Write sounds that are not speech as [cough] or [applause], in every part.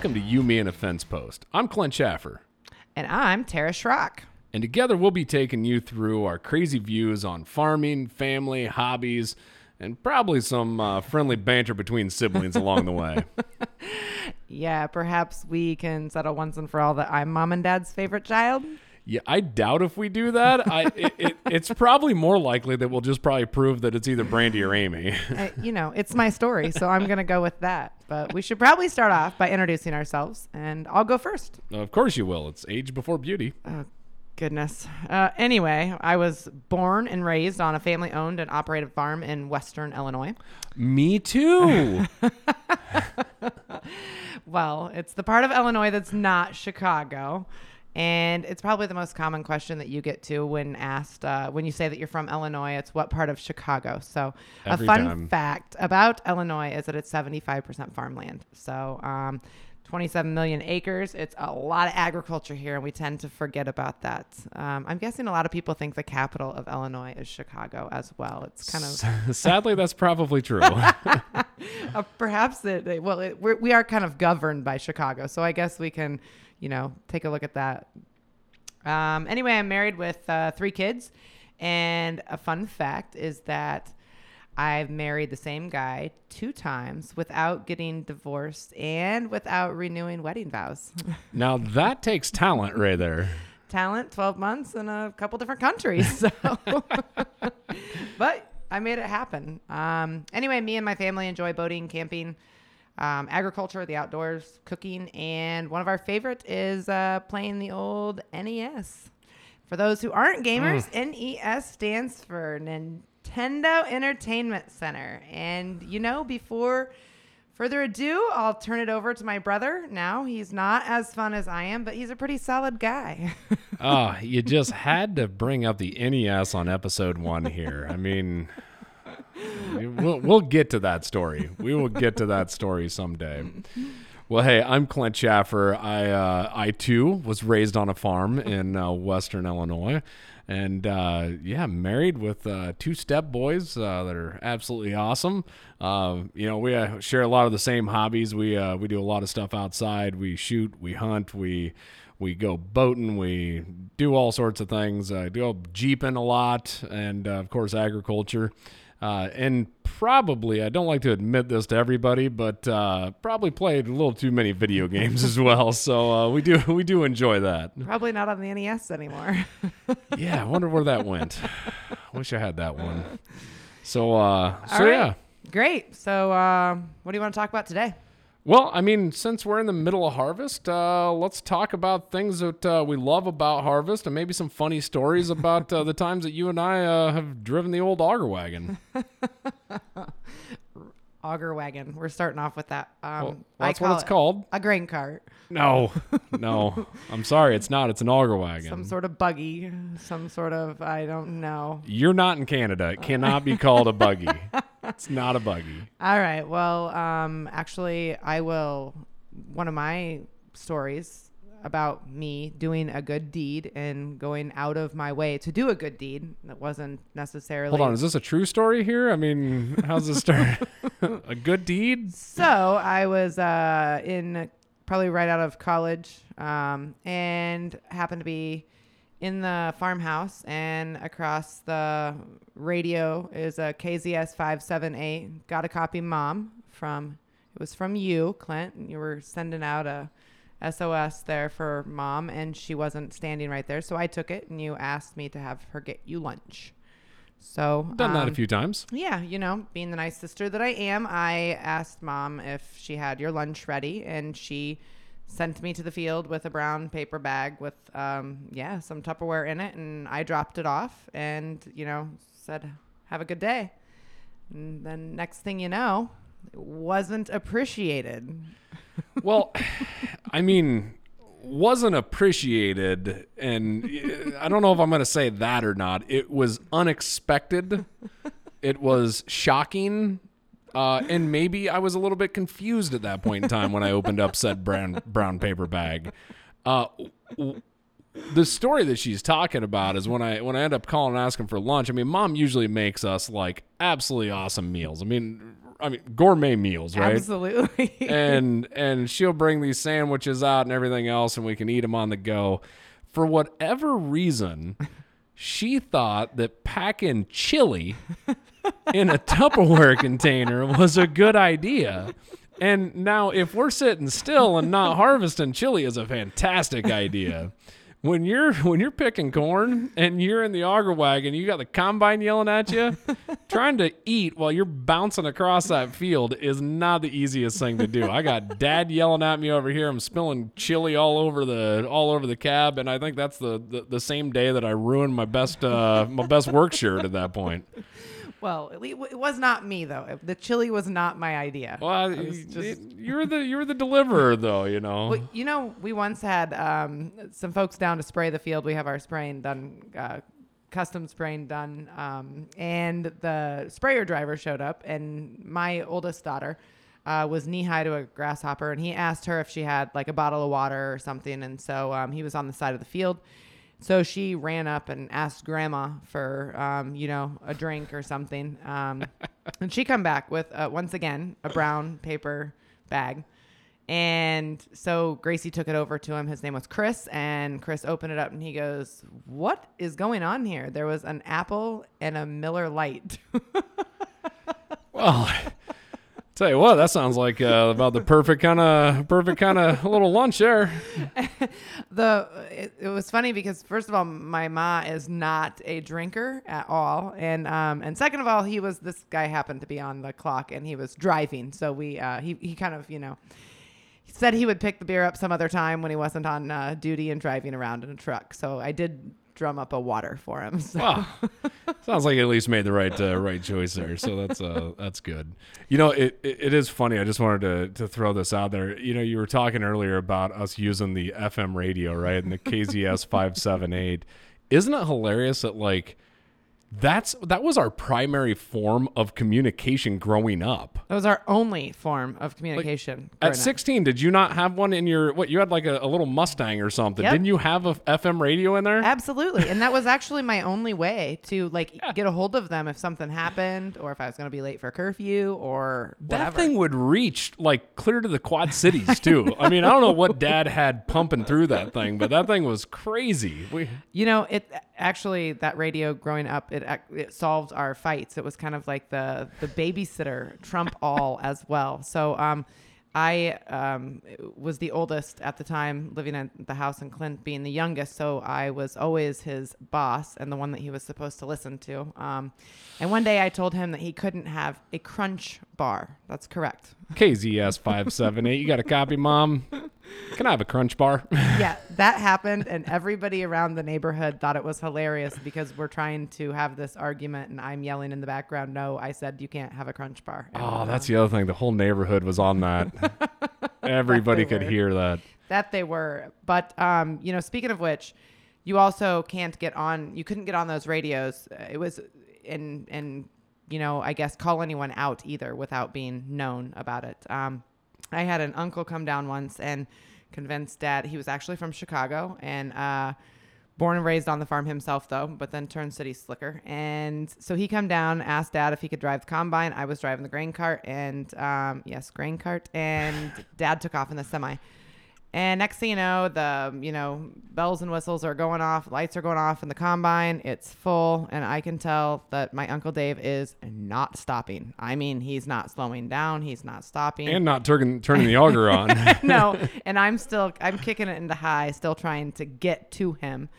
Welcome to You, Me, and a Fence Post. I'm Clint Schaffer, And I'm Tara Schrock. and together we'll be taking you through our crazy views on farming, family, hobbies, and probably some uh, friendly banter between siblings along the way. [laughs] Yeah, perhaps we can settle once and for all that I'm mom and dad's favorite child. Yeah, I doubt if we do that. I it, it, it's probably more likely that we'll just probably prove that it's either Brandy or Amy. [laughs] Uh, you know, it's my story, so I'm going to go with that. But we should probably start off by introducing ourselves, and I'll go first. of course you will. It's age before beauty. Oh, goodness. Uh, anyway, I was born and raised on a family owned and operated farm in Western Illinois. Me too. [laughs] Well, it's the part of Illinois that's not Chicago. And it's probably the most common question that you get to when asked, uh, when you say that you're from Illinois, it's what part of Chicago? So, Every a fun time. fact about Illinois is that it's 75% farmland. So, um, 27 million acres. It's a lot of agriculture here, and we tend to forget about that. Um, I'm guessing a lot of people think the capital of Illinois is Chicago as well. It's kind of Sadly, that's probably true. [laughs] [laughs] uh, perhaps it, well it, we're, we are kind of governed by chicago so i guess we can you know take a look at that. Um, anyway i'm married with uh, three kids and a fun fact is that i've married the same guy two times without getting divorced and without renewing wedding vows. [laughs] Now that takes talent right there. talent 12 months in a couple different countries [laughs] so. [laughs] But i made it happen. Um, anyway me and my family enjoy boating camping um, agriculture the outdoors cooking and one of our favorite is uh, playing the old nes for those who aren't gamers nes stands for nintendo entertainment center and you know before Further ado, I'll turn it over to my brother. Now he's not as fun as I am, but he's a pretty solid guy. Oh, [laughs] you just had to bring up the NES on episode one here. I mean, we'll, we'll get to that story. We will get to that story someday. Well, hey, I'm Clint Schaffer. I uh, I too was raised on a farm in uh, Western Illinois, and uh, yeah, married with uh, two step boys uh, that are absolutely awesome. Uh, you know, we uh, share a lot of the same hobbies. We we do a lot of stuff outside. We shoot, we hunt, we we go boating, we do all sorts of things. Uh, go jeeping a lot, and uh, of course agriculture. Uh, and probably, I don't like to admit this to everybody, but uh, probably played a little too many video games as well. So uh, we do we do enjoy that. Probably not on the NES anymore. [laughs] Yeah, I wonder where that went. I wish I had that one. So uh, so right. yeah. Great. So, uh, what do you want to talk about today? Well, I mean, since we're in the middle of harvest, uh, let's talk about things that uh, we love about harvest and maybe some funny stories about uh, the [laughs] times that you and I uh, have driven the old auger wagon. [laughs] Auger wagon. We're starting off with that. Um, Well, that's what call it's it called. A grain cart, No, [laughs] no. I'm sorry, it's not. It's an auger wagon. some sort of buggy, some sort of I don't know. You're not in Canada. It cannot be called a buggy. It's not a buggy. All right. Well, um, actually, I will. One of my stories about me doing a good deed and going out of my way to do a good deed that wasn't necessarily. Hold on, is this a true story here? I mean, how's this start? [laughs] a good deed? So I was uh, in probably right out of college um, and happened to be in the farmhouse and across the radio is a KZS 578. Got a copy, mom, from it was from you, Clint. You were sending out a SOS there for mom, and she wasn't standing right there. So I took it, and you asked me to have her get you lunch. So Done that a um, few times. yeah, you know, being the nice sister that I am, I asked mom if she had your lunch ready, and she sent me to the field with a brown paper bag with, um, yeah, some Tupperware in it, and I dropped it off, and you know, said, "Have a good day." And then next thing you know, wasn't appreciated. Well, I mean, wasn't appreciated, and I don't know if I'm going to say that or not. It was unexpected. It was shocking. Uh, and maybe I was a little bit confused at that point in time when I opened up said brown brown paper bag. Uh, w- the story that she's talking about is when I when I end up calling and asking for lunch. I mean, mom usually makes us like absolutely awesome meals. I mean, I mean, gourmet meals, right? Absolutely. and [laughs] and she'll bring these sandwiches out and everything else, and we can eat them on the go. For whatever reason, she thought that packing chili in a Tupperware container was a good idea. And now, if we're sitting still and not harvesting chili, is a fantastic idea. When you're when you're picking corn and you're in the auger wagon, you got the combine yelling at you. [laughs] trying to eat while you're bouncing across that field is not the easiest thing to do. I got dad yelling at me over here. I'm spilling chili all over the all over the cab, and I think that's the the, the same day that I ruined my best uh, my best work shirt at that point. Well, it it was not me though. The chili was not my idea. Well, I y- was just- you're the you're the deliverer, [laughs] though. You know. Well, you know, we once had um, some folks down to spray the field. We have our spraying done, uh, custom spraying done, um, and the sprayer driver showed up, and my oldest daughter uh, was knee high to a grasshopper, and he asked her if she had like a bottle of water or something, and so um, he was on the side of the field. So she ran up and asked grandma for, um, you know, a drink or something. Um, [laughs] and she come back with, uh, once again, a brown paper bag. And so Gracie took it over to him. His name was Chris, and Chris opened it up and he goes, "What is going on here?" There was an apple and a Miller Lite. [laughs] Well, tell you what, that sounds like uh, about the perfect kind of perfect kind of little lunch there. [laughs] the it, it was funny because first of all, my ma is not a drinker at all, and um and second of all, he was this guy happened to be on the clock and he was driving, so we uh he he kind of you know. Said he would pick the beer up some other time when he wasn't on uh, duty and driving around in a truck. So I did drum up a water for him. [laughs] So. Wow, sounds like he at least made the right uh, right choice there. So that's uh, that's good. You know, it, it it is funny. I just wanted to to throw this out there. You know, you were talking earlier about us using the FM radio, right, and the KZS five seven eight. Isn't it hilarious that like that's that was our primary form of communication growing up? That was our only form of communication. growing At up. 16, did you not have one in your what? You had like a, a little Mustang or something. Yep. Didn't you have a FM radio in there? Absolutely. And that was [laughs] actually my only way to like get a hold of them if something happened or if I was going to be late for curfew or whatever. That thing would reach like clear to the Quad [laughs] Cities too. I mean, I don't know what Dad had pumping through that thing, but that thing was crazy. We, You know, it actually that radio growing up it it solved our fights. It was kind of like the the babysitter trump [laughs] all as well. So um I um, was the oldest at the time, living in the house and Clint, being the youngest. So I was always his boss and the one that he was supposed to listen to. Um, and one day I told him that he couldn't have a crunch bar. That's correct. KZS five seven eight. You got a copy, Mom? [laughs] Can I have a Crunch Bar? [laughs] yeah, that happened, and everybody around the neighborhood thought it was hilarious because we're trying to have this argument, and I'm yelling in the background, "No, I said you can't have a crunch bar." And, Oh, uh, that's the other thing. The whole neighborhood was on that. [laughs] Everybody could were. hear that. that they were. But um, you know, speaking of which, you also can't get on. You couldn't get on those radios. It was and and you know, I guess call anyone out either without being known about it. Um, I had an uncle come down once and convince dad. He was actually from Chicago and uh, born and raised on the farm himself, though, but then turned city slicker. And so he come down, asked dad if he could drive the combine. I was driving the grain cart, and um, yes, grain cart. And dad took off in the semi. And next thing you know, the you know bells and whistles are going off, lights are going off in the combine. It's full, and I can tell that my uncle Dave is not stopping. I mean, he's not slowing down. He's not stopping. And not turning turning the auger on. [laughs] no, and I'm still I'm kicking it into high, still trying to get to him.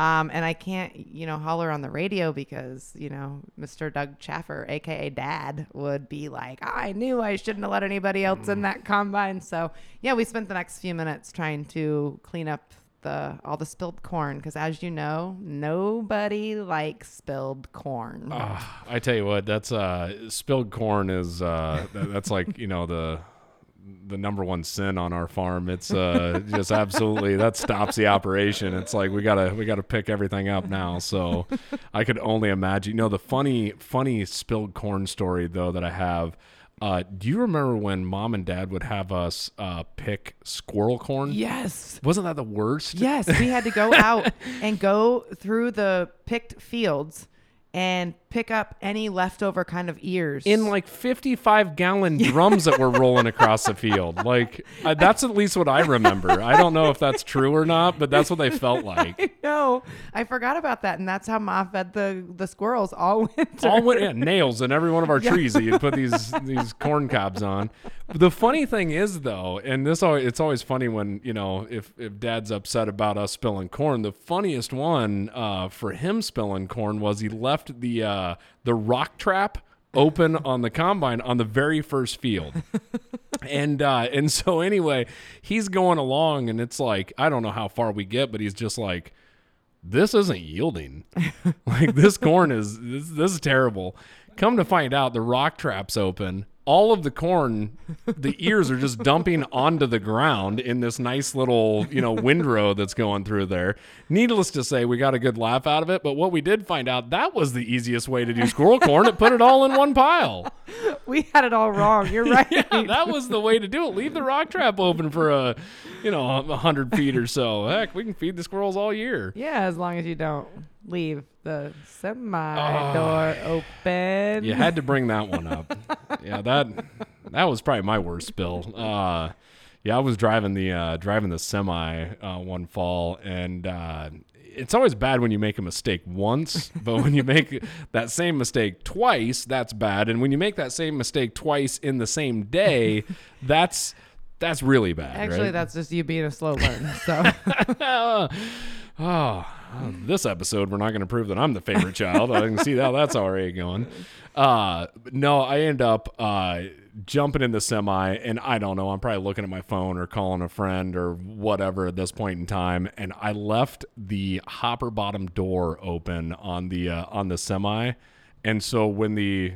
Um, and I can't, you know, holler on the radio because, you know, Mr. Doug Chaffer, aka Dad, would be like, I knew I shouldn't have let anybody else in that combine. So yeah, we spent the next few minutes trying to clean up the all the spilled corn because, as you know, nobody likes spilled corn. Ah, I tell you what, that's uh, spilled corn is uh, that, that's like you know the the number one sin on our farm. It's uh, just absolutely that stops the operation. It's like we gotta we gotta pick everything up now. So I could only imagine. You know the funny funny spilled corn story though that I have. Uh, do you remember when mom and dad would have us uh, pick squirrel corn? yes. Wasn't that the worst? Yes, we had to go out [laughs] and go through the picked fields and pick up any leftover kind of ears. in like 55 gallon [laughs] drums that were rolling across the field. Like uh, that's at least what I remember. I don't know if that's true or not, but that's what they felt [laughs] like. no, I forgot about that, and that's how Ma fed the the squirrels all [laughs] winter. All went yeah, nails in every one of our trees that you put these these corn cobs on. The funny thing is though, and this always, it's always funny when you know if if Dad's upset about us spilling corn. The funniest one uh, for him spilling corn was he left the uh, the rock trap open on the combine on the very first field. [laughs] and uh and so anyway, he's going along and it's like I don't know how far we get, but he's just like this isn't yielding. [laughs] like this corn is this, this is terrible. Come to find out the rock trap's open. All of the corn, the ears are just dumping onto the ground in this nice little, you know, windrow that's going through there. Needless to say, we got a good laugh out of it, but what we did find out that was the easiest way to do squirrel corn. It put it all in one pile. we had it all wrong. You're [laughs] right. Yeah, that was the way to do it. Leave the rock trap open for a, you know, a hundred feet or so. Heck, we can feed the squirrels all year. Yeah, as long as you don't leave the semi door open. You had to bring that one up. [laughs] yeah, that that was probably my worst spill. Uh, yeah, I was driving the uh, driving the semi uh, one fall, and uh, it's always bad when you make a mistake once, [laughs] but when you make that same mistake twice, that's bad. And when you make that same mistake twice in the same day, [laughs] that's that's really bad. Actually, right? that's just you being a slow learner. So oh, this episode, we're not going to prove that I'm the favorite child. I can see how that's already going. Uh, no, I end up uh, jumping in the semi, and I don't know. I'm probably looking at my phone or calling a friend or whatever at this point in time, and I left the hopper bottom door open on the uh, on the semi, and so when the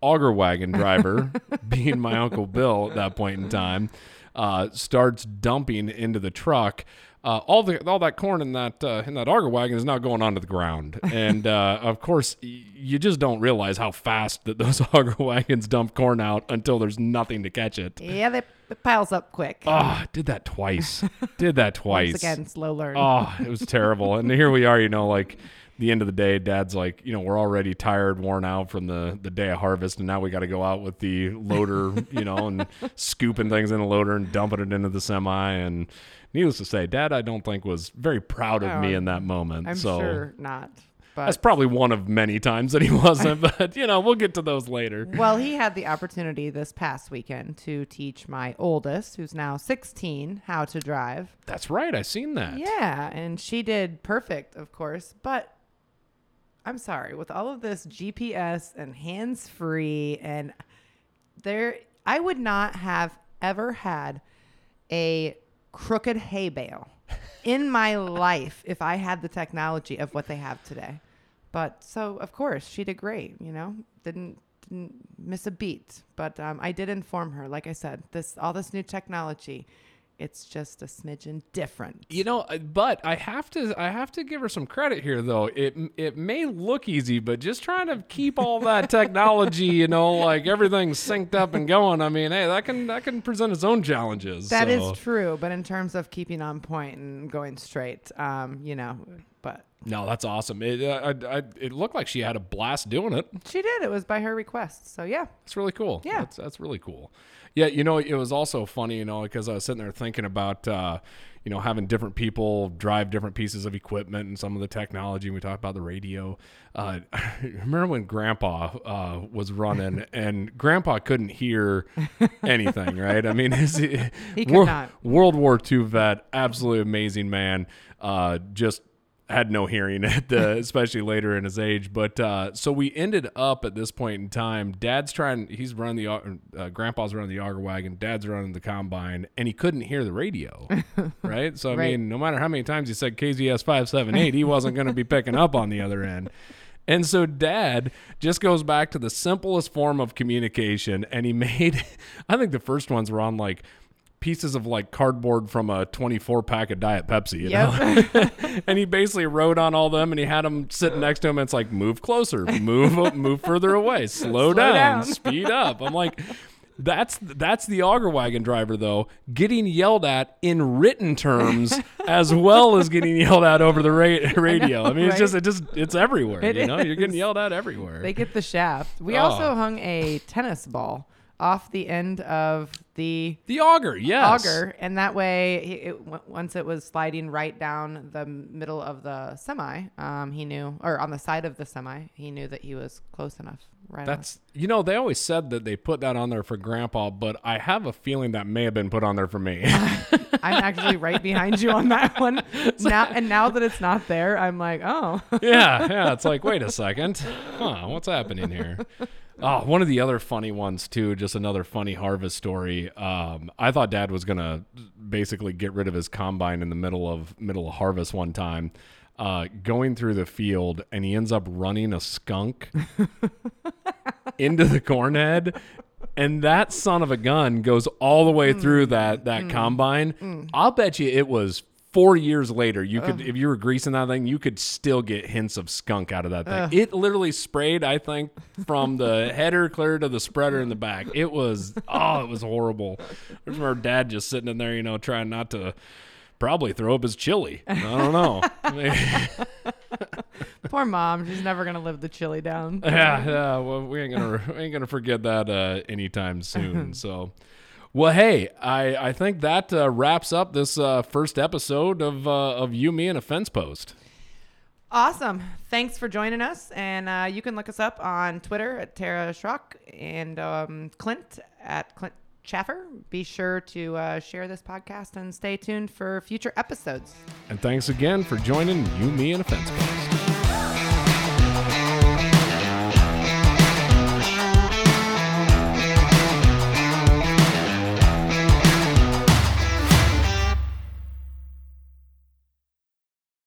auger wagon driver, [laughs] being my uncle Bill at that point in time, uh, starts dumping into the truck. Uh, all the all that corn in that uh, in that auger wagon is now going onto the ground, [laughs] and uh, of course y- you just don't realize how fast that those [laughs] auger wagons dump corn out until there's nothing to catch it. yeah, they, it piles up quick. Oh, did that twice. did that [laughs] twice. Once again, slow learn. Oh, it was terrible. and here we are, you know, like the end of the day, dad's like, you know, we're already tired, worn out from the, the day of harvest, and now we got to go out with the loader, you know, and scooping things in a loader and dumping it into the semi. And needless to say, dad, I don't think was very proud of oh, me Oh, in that moment. I'm so sure not. But that's probably one of many times that he [laughs] wasn't, [laughs] but you know, we'll get to those later. well, he had the opportunity this past weekend to teach my oldest, who's now 16, how to drive. That's right. I seen that. Yeah, and she did perfect, of course. But I'm sorry, with all of this GPS and hands free, and there, I would not have ever had a crooked hay bale in my life if I had the technology of what they have today. But so, of course, she did great. You know, didn't didn't miss a beat. But um, I did inform her, like I said, this all this new technology, it's just a smidgen different. You know, uh, but I have to I have to give her some credit here though. It it may look easy, but just trying to keep all that technology, you know, like everything's synced up and going. I mean, hey, that can that can present its own challenges. That is so. true, but in terms of keeping on point and going straight, um, you know, but No, that's awesome. It uh, I, I, it looked like she had a blast doing it. she did. It was by her request. So yeah, That's really cool. Yeah. That's, that's really cool. Yeah, you know, it was also funny, you know, because I was sitting there thinking about, uh, you know, having different people drive different pieces of equipment and some of the technology. We talked about the radio. Uh, [laughs] remember when Grandpa uh, was running [laughs] and Grandpa couldn't hear anything, right? I mean, [laughs] his, He could Wor- not. World War II vet, absolutely amazing man. Uh, just had no hearing [laughs] at the, especially later in his age. But uh, so we ended up at this point in time. Dad's trying. He's running the. Uh, Grandpa's running the auger wagon. Dad's running the combine, and he couldn't hear the radio. [laughs] right. So I Right. mean, no matter how many times he said KZS five seven eight, he wasn't going to be picking up on the other end. And so dad just goes back to the simplest form of communication and he made [laughs] I think the first ones were on like pieces of like cardboard from a 24 pack of diet Pepsi, you know. [laughs] and he basically wrote on all them and he had them sitting next to him and it's like move closer, move move further away, [laughs] slow, Slow down, down. [laughs] speed up. I'm like That's that's the auger wagon driver though, getting yelled at in written terms as well as getting yelled at over the ra- radio. I, mean, it's just it just it's everywhere. It you know, you're getting yelled at everywhere. They get the shaft. We Oh. also hung a tennis ball off the end of the the auger, yes. auger, and that way, it, once it was sliding right down the middle of the semi, um, he knew, or on the side of the semi, he knew that he was close enough. Right. That's you know they always said that they put that on there for Grandpa, but I have a feeling that may have been put on there for me. [laughs] I'm actually right behind you on that one. [laughs] Now, and now that it's not there, I'm like, oh, yeah, yeah. It's like, [laughs] wait a second, huh? What's happening here? Oh, one of the other funny ones too. Just another funny harvest story. Um, I thought Dad was gonna basically get rid of his combine in the middle of middle of harvest one time. Uh, going through the field, and he ends up running a skunk [laughs] into the corn head. And that son of a gun goes all the way through that that combine. I'll bet you it was four years later. You could, if you were greasing that thing, you could still get hints of skunk out of that thing. It literally sprayed. I think from the [laughs] header clear to the spreader in the back. It was oh, it was horrible. I remember Dad just sitting in there, you know, trying not to probably throw up his chili. I don't know. [laughs] [laughs] poor mom. She's never gonna live the chili down. yeah, yeah. Well, we ain't gonna we ain't gonna forget that uh, anytime soon. So, well, hey, I I think that uh, wraps up this uh, first episode of uh, of you, me, and a fence post. Awesome. Thanks for joining us. And uh, you can look us up on Twitter at Tara Schrock and um, Clint at Clint Chaffer. Be sure to uh, share this podcast and stay tuned for future episodes. And thanks again for joining you, me, and a fence post.